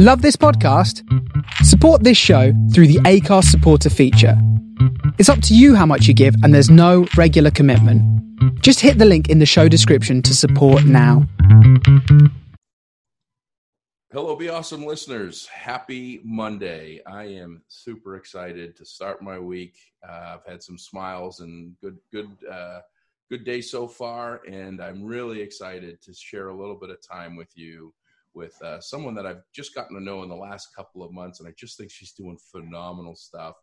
Love this podcast? Support this show through the Anchor supporter feature. It's up to you how much you give, and there's no regular commitment. Just hit the link in the show description to support now. Hello, Be Awesome listeners. Happy Monday. I am super excited to start my week. Uh, I've had some smiles and good, good, uh, good day so far, and I'm really excited to share a little bit of time with you with uh, someone that I've just gotten to know in the last couple of months, and I just think she's doing phenomenal stuff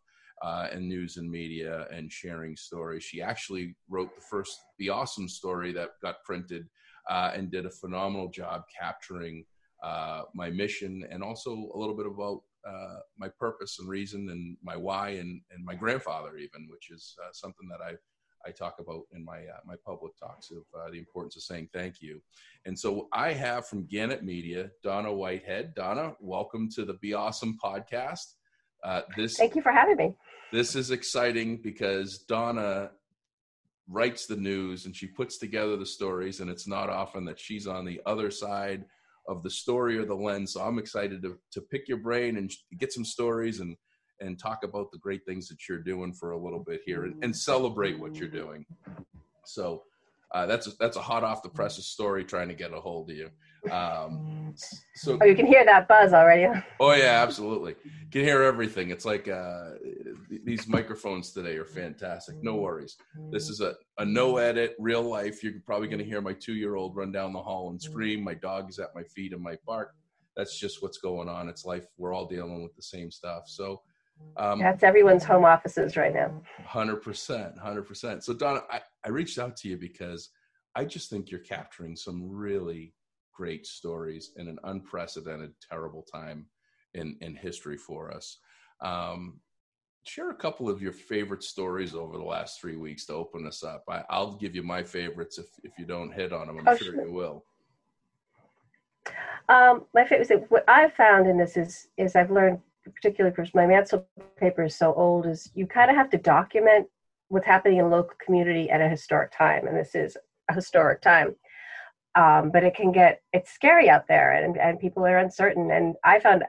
uh, in news and media and sharing stories. She actually wrote the first The Awesome story that got printed uh, and did a phenomenal job capturing uh, my mission and also a little bit about uh, my purpose and reason and my why and, and my grandfather even, which is uh, something that I I talk about in my uh, my public talks of uh, the importance of saying thank you. And so I have from Gannett Media, Donna Whitehead. Donna, welcome to the Be Awesome podcast. Uh, this thank you for having me. This is exciting because Donna writes the news and she puts together the stories, and it's not often that she's on the other side of the story or the lens. So I'm excited to to pick your brain and get some stories and and talk about the great things that you're doing for a little bit here and, and celebrate what you're doing. So uh, that's a, that's a hot off the presses story trying to get a hold of you. Um, so oh, you can hear that buzz already. oh yeah, absolutely. Can hear everything. It's like uh, these microphones today are fantastic. No worries. This is a, a no edit, real life. You're probably going to hear my two year old run down the hall and scream. My dog is at my feet and my bark. That's just what's going on. It's life. We're all dealing with the same stuff. So um, That's everyone's home offices right now. Hundred percent, hundred percent. So Donna, I, I reached out to you because I just think you're capturing some really great stories in an unprecedented, terrible time in in history for us. Um, share a couple of your favorite stories over the last three weeks to open us up. I, will give you my favorites if if you don't hit on them. I'm oh, sure, sure, you will. Um, my favorite. What I've found in this is is I've learned particularly because my Mansfield paper is so old, is you kind of have to document what's happening in a local community at a historic time, and this is a historic time. Um, but it can get it's scary out there, and and people are uncertain. And I found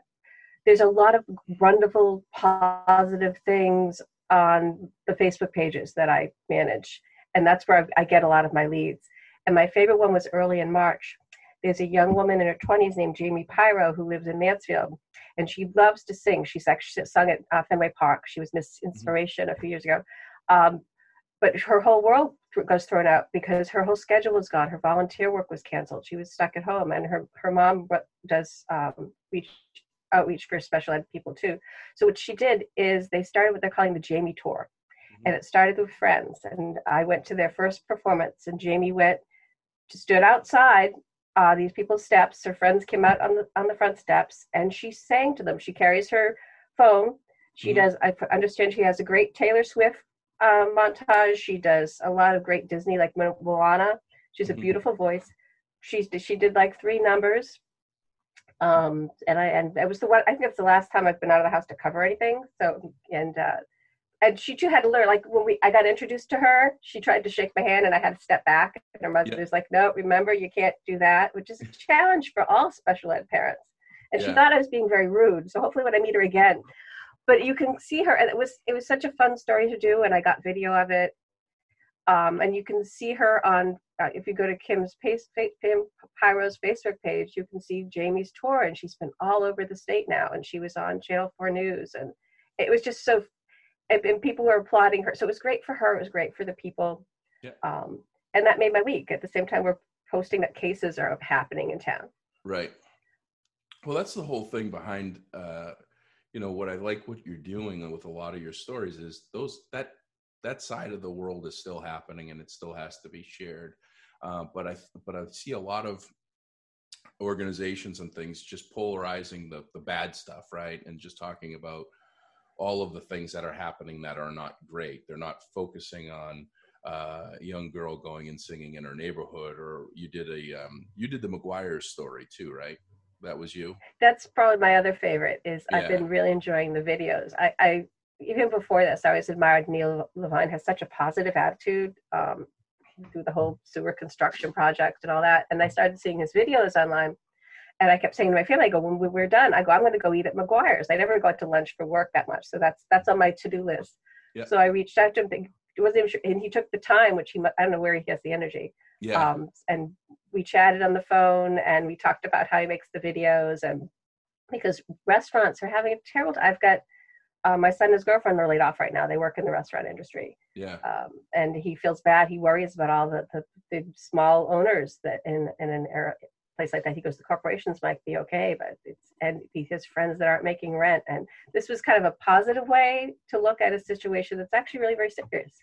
there's a lot of wonderful, positive things on the Facebook pages that I manage, and that's where I, I get a lot of my leads. And my favorite one was early in March. There's a young woman in her 20s named Jamie Pyro who lives in Mansfield, and she loves to sing. She's actually sung at uh, Fenway Park. She was Miss mm-hmm. Inspiration a few years ago. Um, but her whole world goes thrown out because her whole schedule was gone. Her volunteer work was canceled. She was stuck at home, and her her mom does um, reach outreach for special ed people too. So what she did is they started what they're calling the Jamie Tour, mm-hmm. and it started with friends. And I went to their first performance, and Jamie went, stood outside uh, these people's steps. Her friends came out on the on the front steps, and she sang to them. She carries her phone. She mm-hmm. does. I understand she has a great Taylor Swift uh, montage. She does a lot of great Disney, like Moana. She's mm-hmm. a beautiful voice. She's she did like three numbers. Um, and I and it was the one. I think it's the last time I've been out of the house to cover anything. So and uh, and she too had to learn like when we i got introduced to her she tried to shake my hand and i had to step back and her mother yeah. was like no remember you can't do that which is a challenge for all special ed parents and yeah. she thought i was being very rude so hopefully when i meet her again but you can see her and it was it was such a fun story to do and i got video of it um, and you can see her on uh, if you go to kim's pace, kim pyro's facebook page you can see jamie's tour and she's been all over the state now and she was on channel 4 news and it was just so and, and, people were applauding her. So it was great for her. It was great for the people. Yeah. Um, and that made my week. At the same time, we're posting that cases are happening in town. Right. Well, that's the whole thing behind, uh, you know, what I like what you're doing with a lot of your stories is those that that side of the world is still happening and it still has to be shared. Uh, but I but I see a lot of organizations and things just polarizing the the bad stuff, right? And just talking about all of the things that are happening that are not great. They're not focusing on uh, a young girl going and singing in her neighborhood, or you did a um, you did the McGuire story too, right? That was you. That's probably my other favorite. Is yeah. I've been really enjoying the videos. I, I even before this, I always admired Neil Levine has such a positive attitude um, through the whole sewer construction project and all that. And I started seeing his videos online, And I kept saying to my family, I go, when we're done, I go, I'm going to go eat at McGuire's. I never got to lunch for work that much. So that's, that's on my to-do list. Yeah. So I reached out to him. It wasn't even sure, and he took the time, which he, I don't know where he has the energy. Yeah. Um, and we chatted on the phone and we talked about how he makes the videos and because restaurants are having a terrible time. I've got uh, my son and his girlfriend are laid off right now. They work in the restaurant industry. yeah. Um, and he feels bad. He worries about all the, the, the small owners that in, in an era, place like that, he goes, the corporations might be okay, but it's, and his friends that aren't making rent. And this was kind of a positive way to look at a situation that's actually really very serious.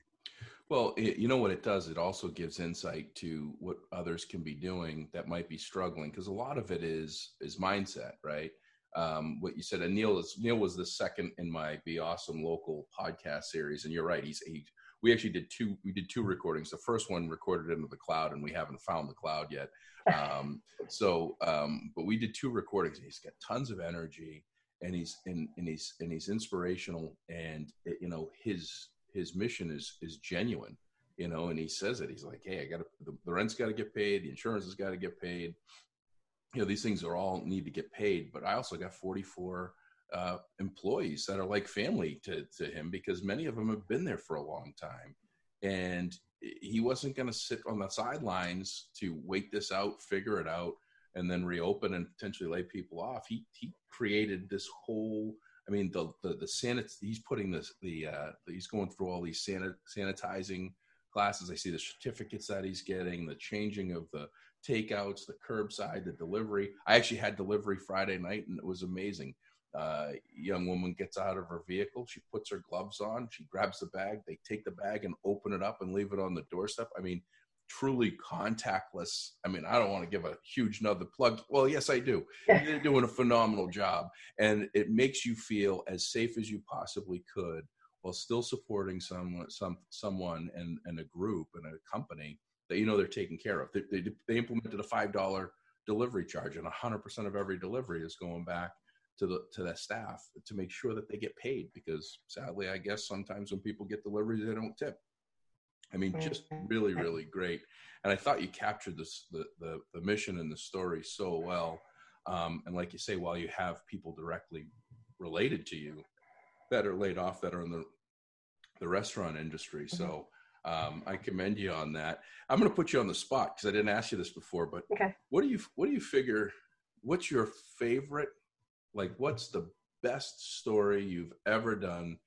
Well, it, you know what it does? It also gives insight to what others can be doing that might be struggling because a lot of it is is mindset, right? Um, what you said, and Neil is Neil was the second in my Be Awesome local podcast series, and you're right. He's he, we actually did two we did two recordings. The first one recorded into the cloud, and we haven't found the cloud yet. Um, so, um, but we did two recordings. And he's got tons of energy, and he's and, and he's and he's inspirational, and you know his his mission is is genuine you know and he says it he's like hey i gotta the, the rent's got to get paid the insurance has got to get paid you know these things are all need to get paid but i also got 44 uh, employees that are like family to, to him because many of them have been there for a long time and he wasn't going to sit on the sidelines to wait this out figure it out and then reopen and potentially lay people off he he created this whole I mean, the the the sanit he's putting this the uh, he's going through all these sanit, sanitizing classes. I see the certificates that he's getting, the changing of the takeouts, the curbside, the delivery. I actually had delivery Friday night, and it was amazing. Uh, young woman gets out of her vehicle, she puts her gloves on, she grabs the bag, they take the bag and open it up and leave it on the doorstep. I mean, truly contactless. I mean, I don't want to give a huge another plug. Well, yes, I do. They're doing a phenomenal job, and it makes you feel as safe as you possibly could while still supporting someone, some someone, and and a group and a company that you know they're taking care of. They they, they implemented a five dollar delivery charge, and hundred percent of every delivery is going back to the to the staff to make sure that they get paid because sadly, I guess sometimes when people get deliveries, they don't tip. I mean, just really, really great. And I thought you captured this the the, the mission and the story so well. Um, and like you say, while you have people directly related to you that are laid off that are in the the restaurant industry, so um, I commend you on that. I'm going to put you on the spot because I didn't ask you this before, but Okay. what do you what do you figure? What's your favorite? Like, what's the best story you've ever done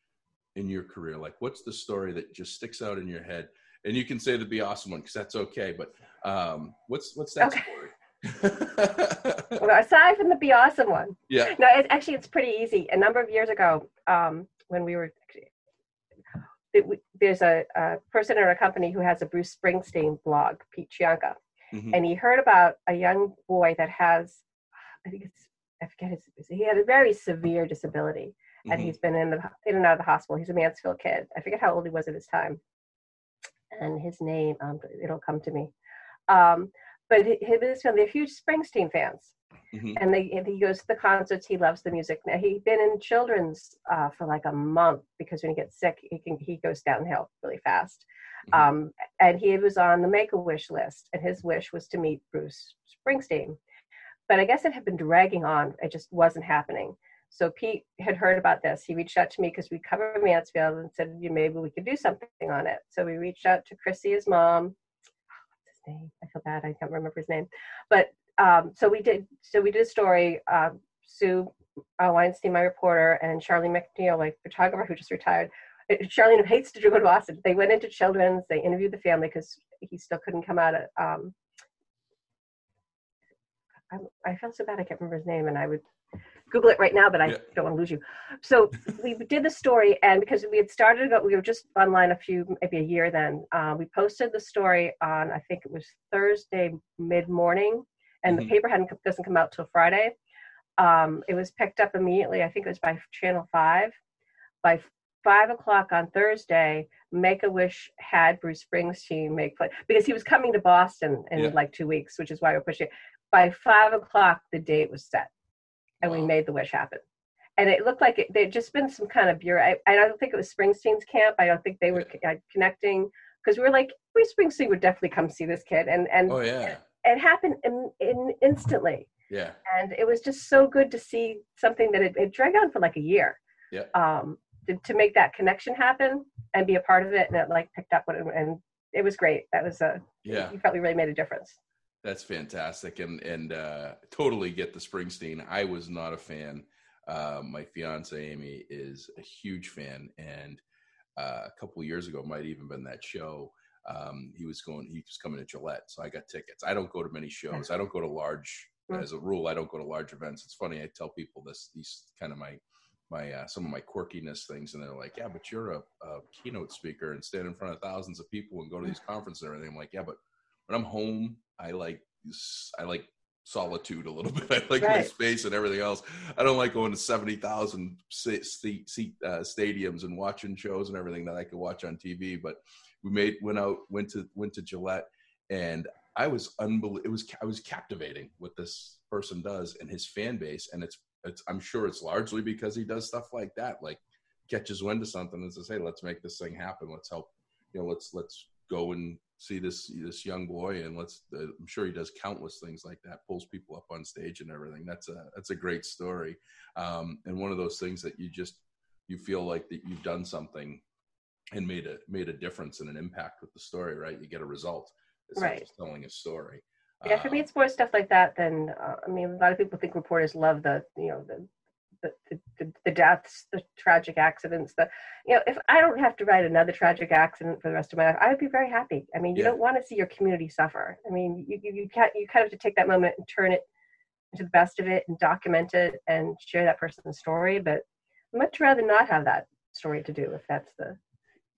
in your career? Like, what's the story that just sticks out in your head? And you can say the be awesome one because that's okay. But um, what's what's that Okay. story? Well, aside from the Be Awesome one, yeah. no, it's actually it's pretty easy. A number of years ago, um, when we were, it, there's a, a person in our company who has a Bruce Springsteen blog, Pete Chianca, Mhm. and he heard about a young boy that has, I think it's, I forget his, he had a very severe disability, and Mhm. he's been in the in and out of the hospital. He's a Mansfield kid. I forget how old he was at his time, and his name, um, it'll come to me. Um, but him and his family, they're huge Springsteen fans Mhm. and they and he goes to the concerts. He loves the music. Now he'd been in children's uh, for like a month because when he gets sick, he can he goes downhill really fast. Mhm. Um, and he was on the Make a Wish list, and his wish was to meet Bruce Springsteen. But I guess it had been dragging on. It just wasn't happening. So Pete had heard about this. He reached out to me because we cover Mansfield and said, "Yeah, maybe we could do something on it. So we reached out to Chrissy, his mom. What's his name? I feel bad. I can't remember his name. But um, so we did. So we did a story. Uh, Sue uh, Weinstein, my reporter, and Charlene McNeil, my photographer who just retired. Uh, Charlene hates to do in Boston. They went into children's. They interviewed the family because he still couldn't come out of. Um, I, I felt so bad. I can't remember his name, and I would Google it right now, but I Yeah. don't want to lose you. So we did the story, and because we had started, we were just online a few, maybe a year then. Uh, we posted the story on, I think it was Thursday mid morning, and Mhm. the paper hadn't doesn't come out till Friday. Um, it was picked up immediately. I think it was by Channel Five. By five o'clock on Thursday, Make a Wish had Bruce Springsteen make play because he was coming to Boston in Yeah. like two weeks, which is why we're pushing. It. By five o'clock, the date was set, and we made the wish happen. And it looked like it, there'd just been some kind of bureau. I, I don't think it was Springsteen's camp. I don't think they were uh, connecting because we were like, we Springsteen would definitely come see this kid, and and Oh yeah. it happened in, in instantly. Yeah. And it was just so good to see something that it, it dragged on for like a year. Yeah. Um, to, to make that connection happen and be a part of it, and it like picked up what it, and it was great. That was a Yeah. You felt we really made a difference. That's fantastic, and and uh, totally get the Springsteen. I was not a fan. Uh, my fiance Amy is a huge fan, and uh, a couple of years ago, might even been that show. Um, he was going, he was coming to Gillette, so I got tickets. I don't go to many shows. I don't go to large, as a rule. I don't go to large events. It's funny. I tell people this, these kind of my my uh, some of my quirkiness things, and they're like, "Yeah, but you're a, a keynote speaker and stand in front of thousands of people and go to these conferences and everything." I'm like, "Yeah, but when I'm home, I like I like solitude a little bit. I like my space and everything else. I don't like going to seventy thousand seat seat uh, stadiums and watching shows and everything that I could watch on TV. But we made went out went to went to Gillette and I was unbelievable. It was I was captivating what this person does and his fan base, and it's it's I'm sure it's largely because he does stuff like that, like catches wind of something and says, "Hey, let's make this thing happen. Let's help. You know, let's let's go and see this this young boy, and let's. Uh, I'm sure he does countless things like that. Pulls people up on stage and everything. That's a that's a great story, um, and one of those things that you just you feel like that you've done something and made a made a difference and an impact with the story. Right? You get a result. It's not Right. just telling a story. Yeah, for me, Um, it's more stuff like that than uh, I mean. A lot of people think reporters love the you know the the, the, the, deaths, the tragic accidents. The you know, if I don't have to write another tragic accident for the rest of my life, I would be very happy. I mean, you Yeah. don't want to see your community suffer. I mean, you you you, can't, you kind of have to take that moment and turn it into the best of it and document it and share that person's story. But I'd much rather not have that story to do if that's the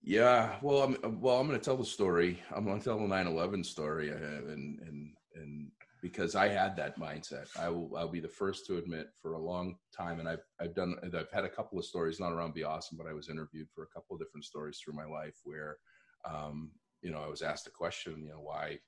Yeah, well, I'm well. I'm going to tell the story. I'm going to tell the 9/11 story, and and and because I had that mindset, I will. I'll be the first to admit for a long time, and I've I've done. I've had a couple of stories, not around Be Awesome, but I was interviewed for a couple of different stories through my life where, um, you know, I was asked a question, you know, why,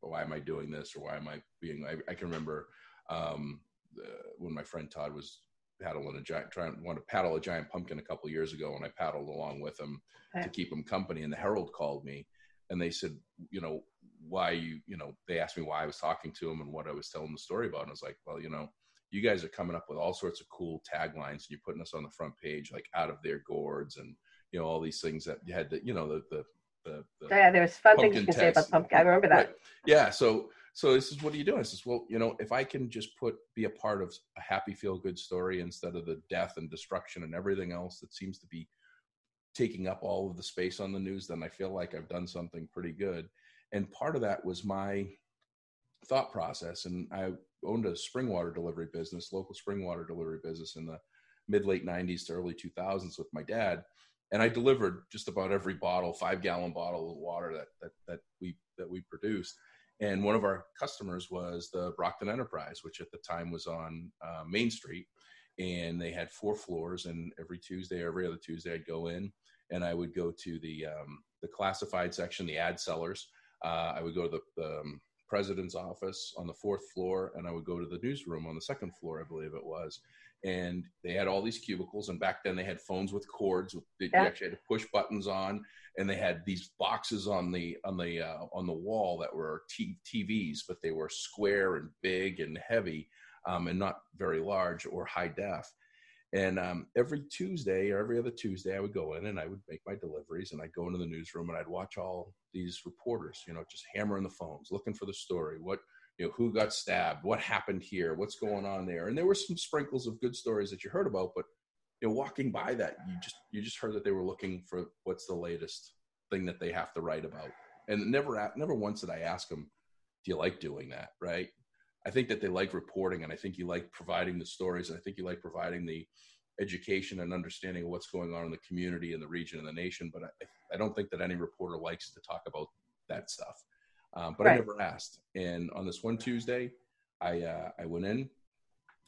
why am I doing this, or why am I being? I, I can remember um, uh, when my friend Todd was paddling a giant, trying want to paddle a giant pumpkin a couple of years ago, and I paddled along with him to keep him company. And the Herald called me and they said, you know, why you, you know, they asked me why I was talking to him and what I was telling the story about. And I was like, well, you know, you guys are coming up with all sorts of cool taglines and you're putting us on the front page, like out of their gourds and, you know, all these things that you had to, you know, the, the, the, the yeah. There's fun things you can say about pumpkin. I remember that. Right. Yeah. So, so this is what are you doing? I says, well, you know, if I can just put be a part of a happy, feel good story instead of the death and destruction and everything else that seems to be taking up all of the space on the news, then I feel like I've done something pretty good. And part of that was my thought process. And I owned a spring water delivery business, local spring water delivery business in the mid late 90s to early 2000s with my dad and I delivered just about every bottle, five gallon bottle of water that that that we that we produced. And one of our customers was the Brockton Enterprise, which at the time was on uh, Main Street, and they had four floors. And every Tuesday, every other Tuesday, I'd go in and I would go to the um, the classified section, the ad sellers. Uh, I would go to the, the um, president's office on the fourth floor, and I would go to the newsroom on the second floor, I believe it was. And they had all these cubicles and back then they had phones with cords. That Yeah. you actually had to push buttons on and they had these boxes on the on the uh, on the wall that were t- tvs but they were square and big and heavy um, and not very large or high def and um, every tuesday or every other tuesday i would go in and i would make my deliveries and i'd go into the newsroom and i'd watch all these reporters you know just hammering the phones looking for the story what you know who got stabbed what happened here what's going on there. And there were some sprinkles of good stories that you heard about but you know walking by that you just you just heard that they were looking for what's the latest thing that they have to write about. And never never once did i ask them do you like doing that? Right i think that they like reporting and i think you like providing the stories and i think you like providing the education and understanding of what's going on in the community and the region and the nation but i, I don't think that any reporter likes to talk about that stuff um, but I never asked. And on this one Tuesday, I uh, I went in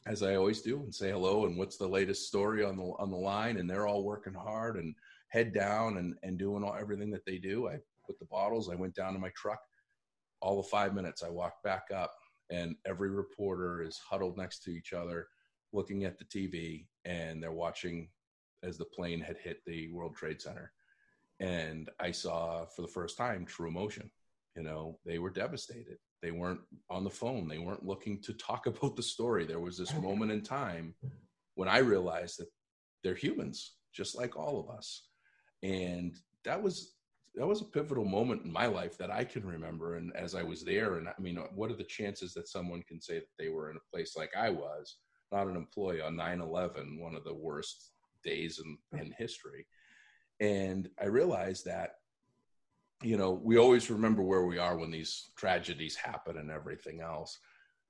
as I always do and say hello and what's the latest story on the on the line. And they're all working hard and head down and and doing all everything that they do. I put the bottles. I went down to my truck. All of five minutes, I walked back up, and every reporter is huddled next to each other, looking at the TV, and they're watching as the plane had hit the World Trade Center. And I saw for the first time true emotion you know they were devastated They weren't on the phone. They weren't looking to talk about the story. There was this moment in time when I realized that they're humans, just like all of us. And that was that was a pivotal moment in my life that I can remember. And as I was there, and I mean, uh, what are the chances that someone can say that they were in a place like I was, not an employee on 9 11, one of the worst days in, in history? And I realized that, you know, we always remember where we are when these tragedies happen and everything else.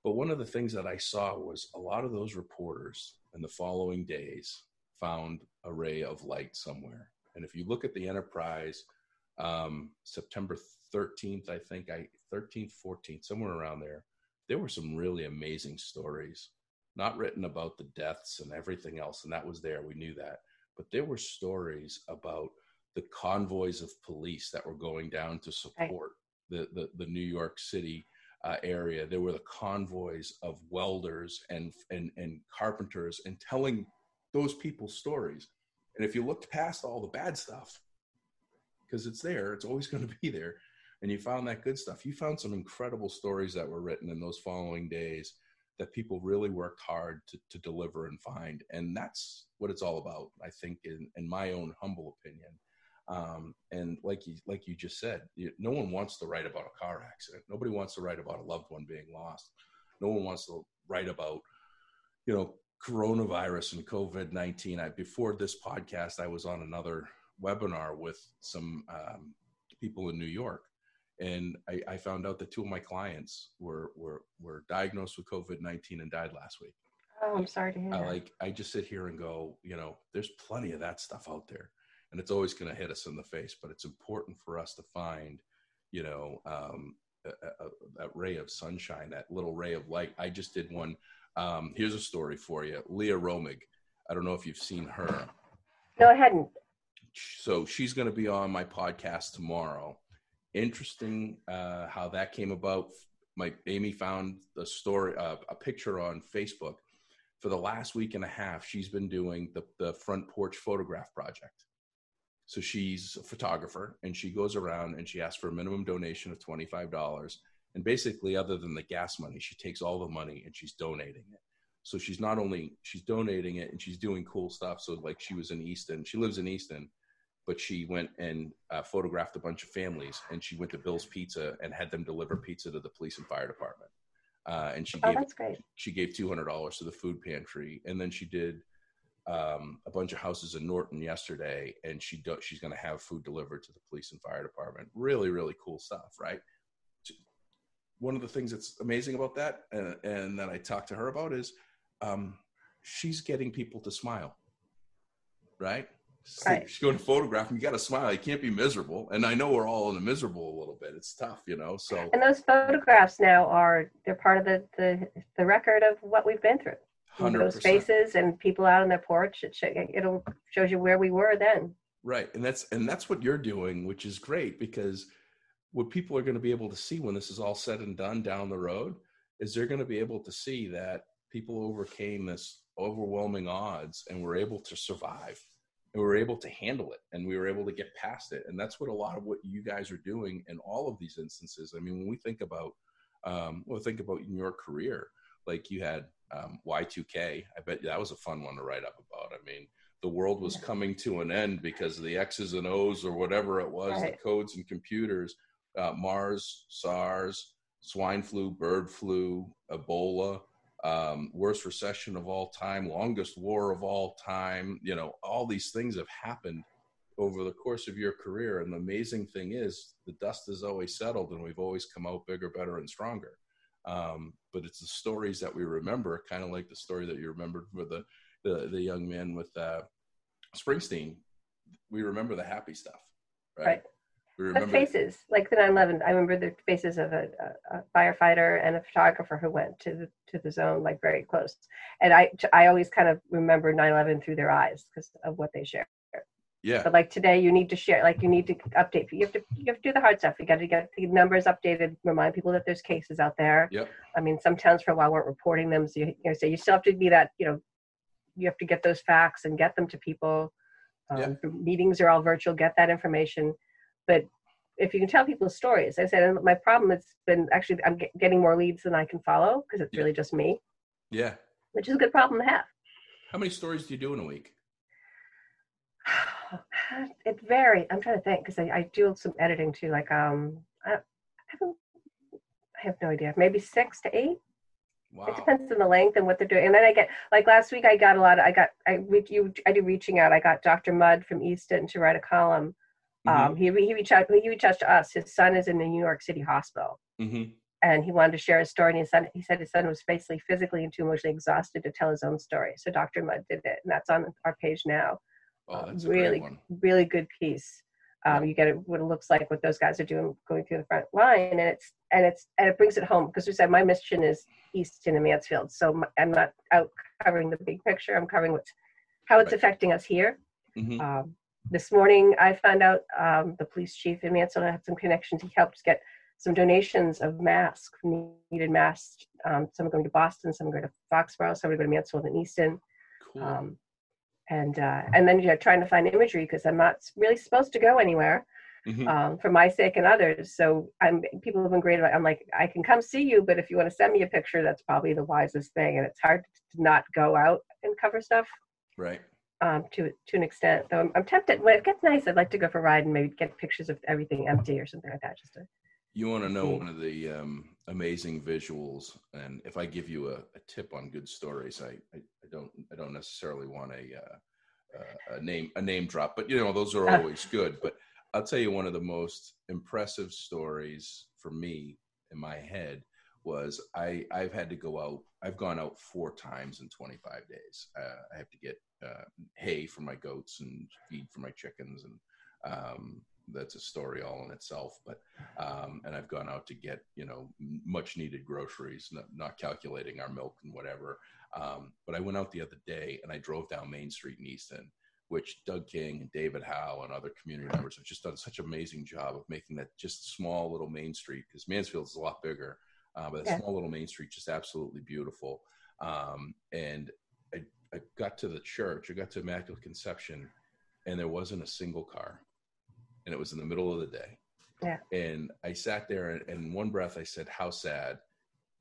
But one of the things that I saw was a lot of those reporters in the following days found a ray of light somewhere. And if you look at the Enterprise, um, September 13th, I think, I 13th, 14th, somewhere around there, there were some really amazing stories, not written about the deaths and everything else. And that was there. We knew that. But there were stories about the convoys of police that were going down to support the, the, the New York City uh, area. There were the convoys of welders and, and, and carpenters and telling those people's stories. And if you looked past all the bad stuff, because it's there, it's always going to be there, and you found that good stuff, you found some incredible stories that were written in those following days that people really worked hard to, to deliver and find. And that's what it's all about, I think, in, in my own humble opinion. Um, and like you, like you just said, you, no one wants to write about a car accident. Nobody wants to write about a loved one being lost. No one wants to write about, you know, coronavirus and COVID 19. I, before this podcast, I was on another webinar with some um, people in New York. And I, I, found out that two of my clients were, were, were diagnosed with COVID 19 and died last week. Oh, I'm sorry to hear I that. like, I just sit here and go, you know, there's plenty of that stuff out there and it's always going to hit us in the face, but it's important for us to find, you know, um, a, a, that ray of sunshine, that little ray of light. I just did one um, here's a story for you. Leah Romig. I don't know if you've seen her. No, I hadn't. So she's going to be on my podcast tomorrow. Interesting uh, how that came about. My Amy found a story, uh, a picture on Facebook. For the last week and a half, she's been doing the, the front porch photograph project. So she's a photographer and she goes around and she asks for a minimum donation of $25 and basically, other than the gas money, she takes all the money and she's donating it. So she's not only she's donating it and she's doing cool stuff. So like she was in Easton, she lives in Easton, but she went and uh, photographed a bunch of families and she went to Bill's Pizza and had them deliver pizza to the police and fire department. Uh, and she oh, gave she gave two hundred dollars to the food pantry, and then she did um, a bunch of houses in Norton yesterday, and she do, she's going to have food delivered to the police and fire department. Really, really cool stuff, right? one of the things that's amazing about that, and, and that I talked to her about is um, she's getting people to smile, right? Right. She's going to photograph, and you got to smile. You can't be miserable. And I know we're all in the miserable a little bit. It's tough, you know. So And those photographs now are they're part of the the, the record of what we've been through. hundred Those percent. faces and people out on their porch. It show, it'll shows you where we were then. Right. And that's and that's what you're doing, which is great because what people are going to be able to see when this is all said and done down the road is they're going to be able to see that people overcame this overwhelming odds and were able to survive we were able to handle it and we were able to get past it. And that's what a lot of what you guys are doing in all of these instances. I mean when we think about um, well think about in your career like you had um, y2k i bet that was a fun one to write up about. I mean the world was coming to an end because of the x's and o's or whatever it was Right. the codes and computers uh, MERS sars swine flu bird flu ebola um, worst recession of all time, longest war of all time. You know, all these things have happened over the course of your career. And the amazing thing is, the dust has always settled, and we've always come out bigger, better, and stronger. Um, but it's the stories that we remember, kind of like the story that you remembered for the the, the young man with uh, Springsteen. We remember the happy stuff, right? Right. But faces, like the 9/11, I remember the faces of a, a, a firefighter and a photographer who went to the to the zone like very close, and I I always kind of remember 9/11 through their eyes because of what they shared. yeah, But like today, you need to share, like you need to update. You have to you have to do the hard stuff. You got to get the numbers updated. Remind people that there's cases out there. Yep. I mean, some towns for a while weren't reporting them, so you, you know, so you still have to be that. You know, you have to get those facts and get them to people. Um, Yeah. Meetings are all virtual. Get that information, but if you can tell people stories. I said my problem has been actually I'm get, getting more leads than I can follow because it's really just me. Yeah. Which is a good problem to have. How many stories do you do in a week? it varies. I'm trying to think because I, I, do some editing too. Like um, I, I, I have no idea. Maybe six to eight. Wow. It depends on the length and what they're doing. And then I get like last week I got a lot of I got I we, you I do reaching out. I got Dr. Mudd from Easton to write a column. Mm-hmm. Um, he he reached out he reached out to us. His son is in the New York City hospital. Mm-hmm. And he wanted to share his story. And his son, he said his son was basically physically and too emotionally exhausted to tell his own story. So Dr. Mudd did it, and that's on our page now. Oh, that's really, really good piece. Um, you get it, what it looks like, what those guys are doing, going through the front line, and it's and it's and it brings it home because we said my mission is Easton and Mansfield, so my, I'm not out covering the big picture. I'm covering what's how it's right. affecting us here. Mm-hmm. Um, this morning, I found out um, the police chief in Mansfield had some connections. He helped get some donations of masks, needed masks. Um, some are going to Boston, some are going to Foxborough, some are going to Mansfield and Easton. Cool. Um, and uh, and then you're trying to find imagery because I'm not really supposed to go anywhere mm-hmm. um, for my sake and others. So I'm people have been great about. I'm like I can come see you, but if you want to send me a picture, that's probably the wisest thing. And it's hard to not go out and cover stuff. Right. Um, to to an extent, though, I'm, I'm tempted. When it gets nice, I'd like to go for a ride and maybe get pictures of everything empty or something like that, just to you want to know one of the um, amazing visuals, and if I give you a, a tip on good stories, I, I, I, don't I don't necessarily want a, uh, uh, a name a name drop, but you know those are always good. But I'll tell you one of the most impressive stories for me in my head was I I've had to go out. I've gone out four times in 25 days. Uh, I have to get uh, hay for my goats and feed for my chickens and um, that's a story all in itself. But um, and I've gone out to get you know much needed groceries, not, not calculating our milk and whatever. Um, but I went out the other day and I drove down Main Street in Easton, which Doug King and David Howe and other community members have just done such an amazing job of making that just small little Main Street because Mansfield is a lot bigger, uh, but a yeah. small little Main Street just absolutely beautiful. Um, and I, I got to the church, I got to Immaculate Conception, and there wasn't a single car and it was in the middle of the day. Yeah. And I sat there, and, and in one breath, I said, "How sad,"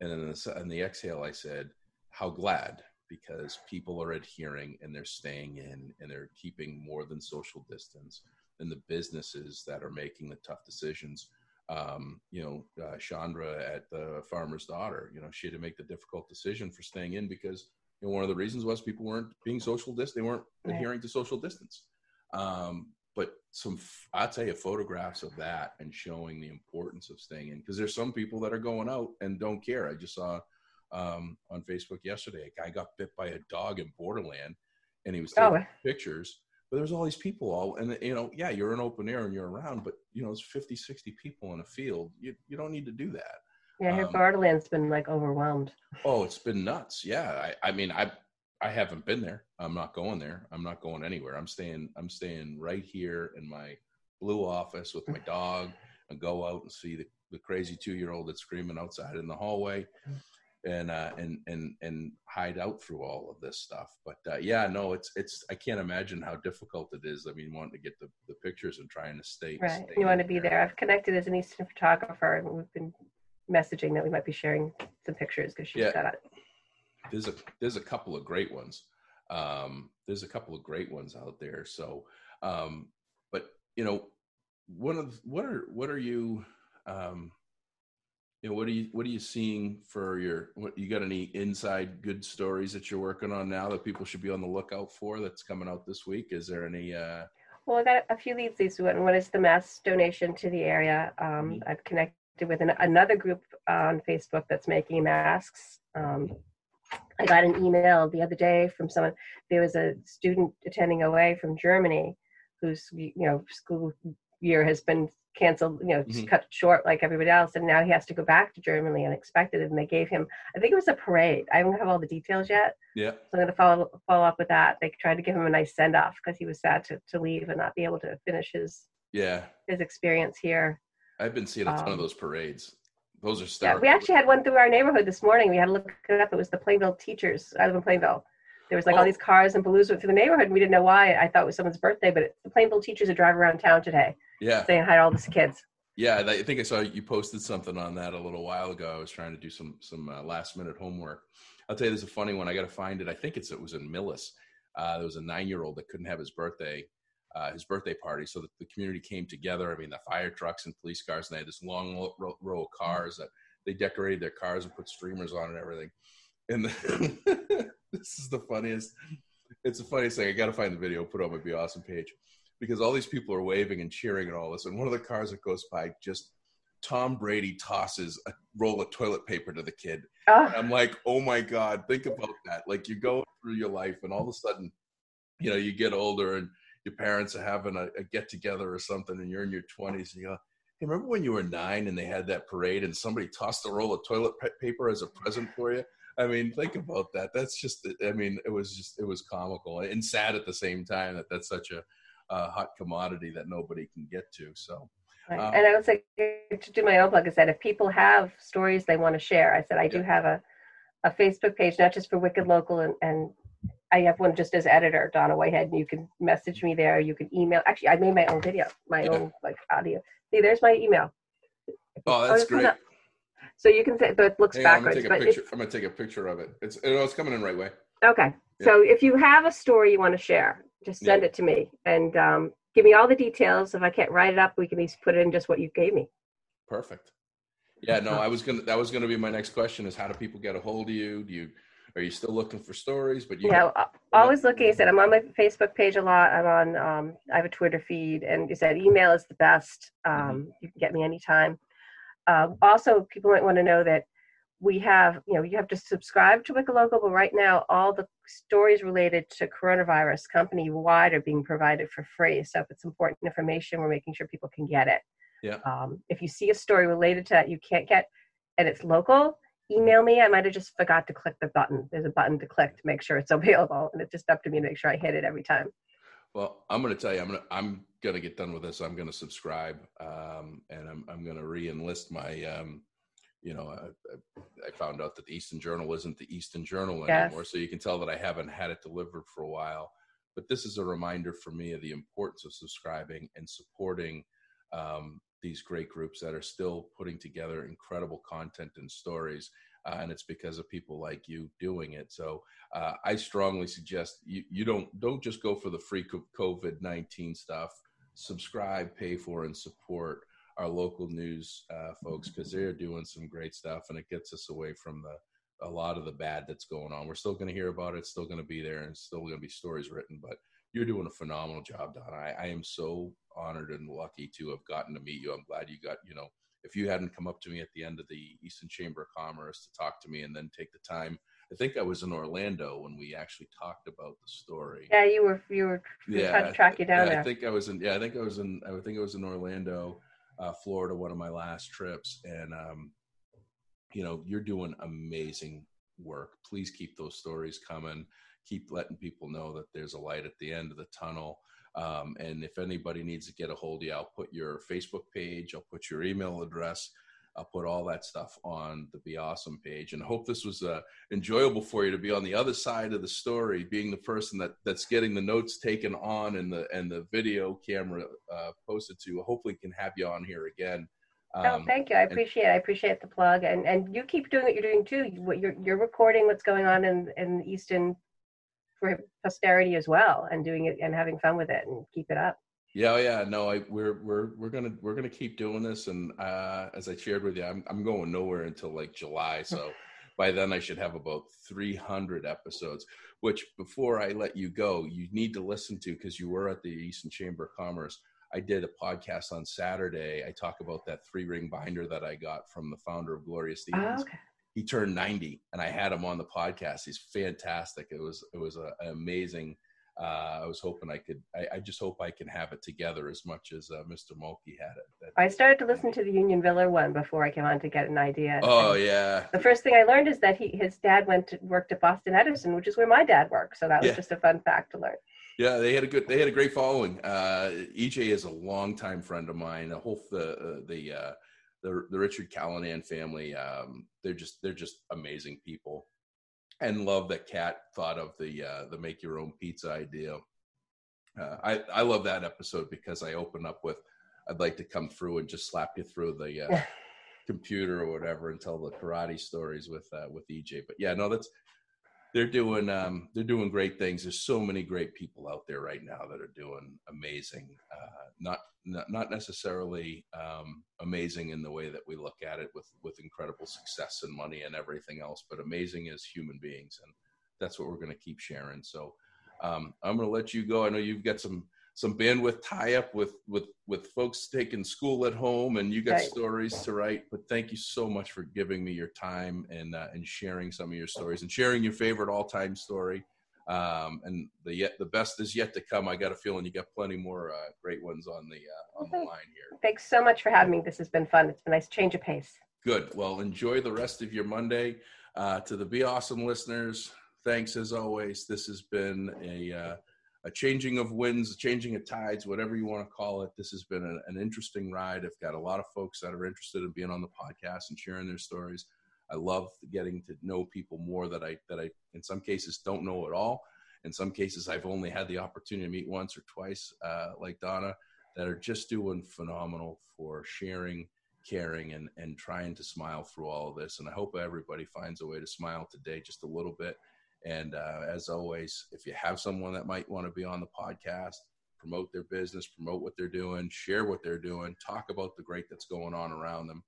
and then the, in the exhale, I said, "How glad." Because people are adhering and they're staying in and they're keeping more than social distance, and the businesses that are making the tough decisions um, you know, uh, Chandra at the farmer's daughter, you know, she had to make the difficult decision for staying in because, you know, one of the reasons was people weren't being social distance. They weren't right. adhering to social distance. Um, but some i'll tell you photographs of that and showing the importance of staying in because there's some people that are going out and don't care i just saw um, on facebook yesterday a guy got bit by a dog in borderland and he was taking oh. pictures but there's all these people all and you know yeah you're in open air and you're around but you know it's 50 60 people in a field you, you don't need to do that yeah here um, borderland's been like overwhelmed oh it's been nuts yeah i, I mean i I haven't been there. I'm not going there. I'm not going anywhere. I'm staying. I'm staying right here in my blue office with my dog, and go out and see the, the crazy two year old that's screaming outside in the hallway, and uh, and and and hide out through all of this stuff. But uh, yeah, no, it's it's. I can't imagine how difficult it is. I mean, wanting to get the, the pictures and trying to stay. Right. Stay you want to be there. there. I've connected as an Easton photographer, and we've been messaging that we might be sharing some pictures because she's yeah. got it there's a there's a couple of great ones. Um, there's a couple of great ones out there. So, um, but you know, one of what are what are you, um, you know, what are you what are you seeing for your? What you got any inside good stories that you're working on now that people should be on the lookout for? That's coming out this week. Is there any? Uh, well, I got a few leads this week. One is the mass donation to the area. Um, mm-hmm. I've connected with an, another group on Facebook that's making masks. Um, I got an email the other day from someone. There was a student attending away from Germany, whose you know school year has been canceled, you know, mm-hmm. cut short like everybody else, and now he has to go back to Germany unexpected. And they gave him, I think it was a parade. I don't have all the details yet. Yeah. So I'm going to follow follow up with that. They tried to give him a nice send off because he was sad to to leave and not be able to finish his yeah his experience here. I've been seeing a ton um, of those parades. Those are stars. Yeah, we actually had one through our neighborhood this morning. We had to look it up. It was the Plainville teachers. I live in Plainville. There was like oh. all these cars and balloons went through the neighborhood, and we didn't know why. I thought it was someone's birthday, but the Plainville teachers are driving around town today. Yeah. Saying hi to all these kids. Yeah, I think I saw you posted something on that a little while ago. I was trying to do some some uh, last minute homework. I'll tell you, there's a funny one. I got to find it. I think it's it was in Millis. Uh, there was a nine year old that couldn't have his birthday, uh, his birthday party. So the, the, community came together. I mean, the fire trucks and police cars, and they had this long row, row of cars that they decorated their cars and put streamers on and everything. And the, this is the funniest. It's the funniest thing. I got to find the video, put it on my Be Awesome page because all these people are waving and cheering and all this. And one of the cars that goes by just Tom Brady tosses a roll of toilet paper to the kid. Oh. I'm like, oh my God, think about that. Like you go through your life and all of a sudden, you know, you get older and your parents are having a, a get together or something and you're in your 20s and you go, hey, remember when you were nine and they had that parade and somebody tossed a roll of toilet paper as a present for you? I mean, think about that. That's just, I mean, it was just, it was comical and sad at the same time that that's such a, a hot commodity that nobody can get to. So, Right. Um, and I was like, to do my own plug is that if people have stories they want to share, I said I do have a, a Facebook page, not just for Wicked Local, and, and I have one just as editor, Donna Whitehead, and you can message me there. You can email. Actually, I made my own video, my yeah. own like audio. See, there's my email. Oh, that's oh, great. So you can say, but it looks hey, backwards. I'm gonna, take a picture, I'm gonna take a picture of it. It's it's coming in right way. Okay. Yeah. So if you have a story you want to share, just send yeah. it to me, and um, give me all the details. If I can't write it up, we can at least put in just what you gave me. Perfect. Yeah, no, I was gonna. That was gonna be my next question: is how do people get a hold of you? Do you are you still looking for stories? But you know, always looking. I said I'm on my Facebook page a lot. I'm on. Um, I have a Twitter feed, and you said email is the best. Mm-hmm. Um, mm-hmm. You can get me anytime. Uh, also, people might want to know that we have, you know, you have to subscribe to Wicked Local, but right now all the stories related to coronavirus company wide are being provided for free. So if it's important information, we're making sure people can get it. Yeah. Um, if you see a story related to that you can't get and it's local, email me. I might have just forgot to click the button. There's a button to click to make sure it's available, and it's just up to me to make sure I hit it every time. Well, I'm going to tell you, I'm going to I'm going to get done with this. I'm going to subscribe, um, and I'm I'm going to re-enlist my um, you know, I, I, found out that the Easton Journal isn't the Easton Journal yes. anymore. So you can tell that I haven't had it delivered for a while. But this is a reminder for me of the importance of subscribing and supporting um, these great groups that are still putting together incredible content and stories. Uh, and it's because of people like you doing it. So uh, I strongly suggest you, you don't don't just go for the free COVID nineteen stuff. Subscribe, pay for, and support our local news uh, folks because they're doing some great stuff and it gets us away from the a lot of the bad that's going on. We're still going to hear about it. It's still going to be there, and still going to be stories written. But you're doing a phenomenal job, Don. I, I am so honored and lucky to have gotten to meet you. I'm glad you got you know. If you hadn't come up to me at the end of the Easton Chamber of Commerce to talk to me and then take the time I think I was in Orlando when we actually talked about the story. Yeah, you were you were yeah, trying to track you down yeah, there. I think I was in yeah, I think I was in I think I was in Orlando uh, Florida, one of my last trips, and um, you know you're doing amazing work. Please keep those stories coming. Keep letting people know that there's a light at the end of the tunnel. Um, and if anybody needs to get a hold of you, I'll put your Facebook page, I'll put your email address, I'll put all that stuff on the Be Awesome page, and I hope this was uh, enjoyable for you to be on the other side of the story, being the person that that's getting the notes taken on and the and the video camera uh, posted to. Hopefully, can have you on here again. Oh, um, oh, thank you. I appreciate and. I appreciate the plug, and and you keep doing what you're doing too. You're you're recording what's going on in in Easton for posterity as well, and doing it and having fun with it, and keep it up. Yeah, oh, yeah, no, I we're we're we're gonna we're gonna keep doing this, and uh, as I shared with you, I'm I'm going nowhere until like July, so by then I should have about 300 episodes. Which before I let you go, you need to listen to because you were at the Easton Chamber of Commerce. I did a podcast on Saturday. I talk about that three ring binder that I got from the founder of Gloria Stevens. Oh, okay. He turned 90, and I had him on the podcast. He's fantastic. It was it was a, an amazing uh, I was hoping I could. I, I, just hope I can have it together as much as uh, Mr. Mulkey had it. That, I started to listen to the Unionviller one before I came on to get an idea. Oh and yeah. The first thing I learned is that he his dad went to worked at Boston Edison, which is where my dad worked. So that was yeah. just a fun fact to learn. Yeah, they had a good. They had a great following. Uh, EJ is a longtime friend of mine. The whole the uh, the uh, the the Richard Callanan family. Um, they're just they're just amazing people and love that Kat thought of the uh, the make your own pizza idea. Uh, I I love that episode because I open up with I'd like to come through and just slap you through the uh, computer or whatever and tell the karate stories with uh, with EJ. But yeah, no, that's they're doing um, they're doing great things. There's so many great people out there right now that are doing amazing. Uh, not, not not necessarily um, amazing in the way that we look at it with with incredible success and money and everything else, but amazing as human beings, and that's what we're going to keep sharing. So um, I'm going to let you go. I know you've got some some bandwidth tie up with with with folks taking school at home and you got right. stories to write. But thank you so much for giving me your time and uh, and sharing some of your stories and sharing your favorite all-time story. Um, and the yet the best is yet to come. I got a feeling you got plenty more uh, great ones on the uh, on the line here. Thanks so much for having me. This has been fun. It's been a nice. Change of pace. Good. Well enjoy the rest of your monday. Uh, to the be awesome listeners thanks as always. This has been a uh, a changing of winds, a changing of tides, whatever you want to call it. This has been an, an interesting ride. I've got a lot of folks that are interested in being on the podcast and sharing their stories. I love getting to know people more that I that I in some cases don't know at all. In some cases, I've only had the opportunity to meet once or twice, uh, like Donna, that are just doing phenomenal for sharing, caring, and and trying to smile through all of this. And I hope everybody finds a way to smile today, just a little bit and uh, as always, if you have someone that might want to be on the podcast, promote their business, promote what they're doing, share what they're doing, talk about the great that's going on around them.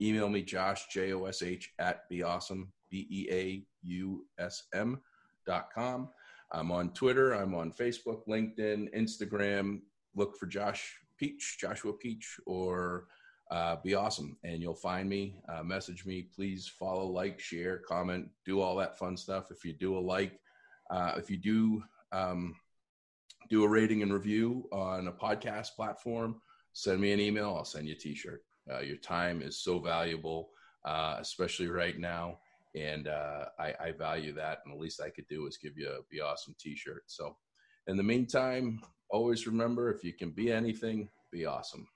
Email me, Josh, J O S H, at Be Awesome, B E A U S M dot com. I'm on Twitter, I'm on Facebook, LinkedIn, Instagram. Look for Josh Peach, Joshua Peach, or uh, be awesome. And you'll find me, uh, message me. Please follow, like, share, comment, do all that fun stuff. If you do a like, uh, if you do um, do a rating and review on a podcast platform, send me an email. I'll send you a t-shirt. Uh, your time is so valuable, uh, especially right now. And uh, I, I value that. And the least I could do is give you a be awesome t-shirt. So in the meantime, always remember, if you can be anything, be awesome.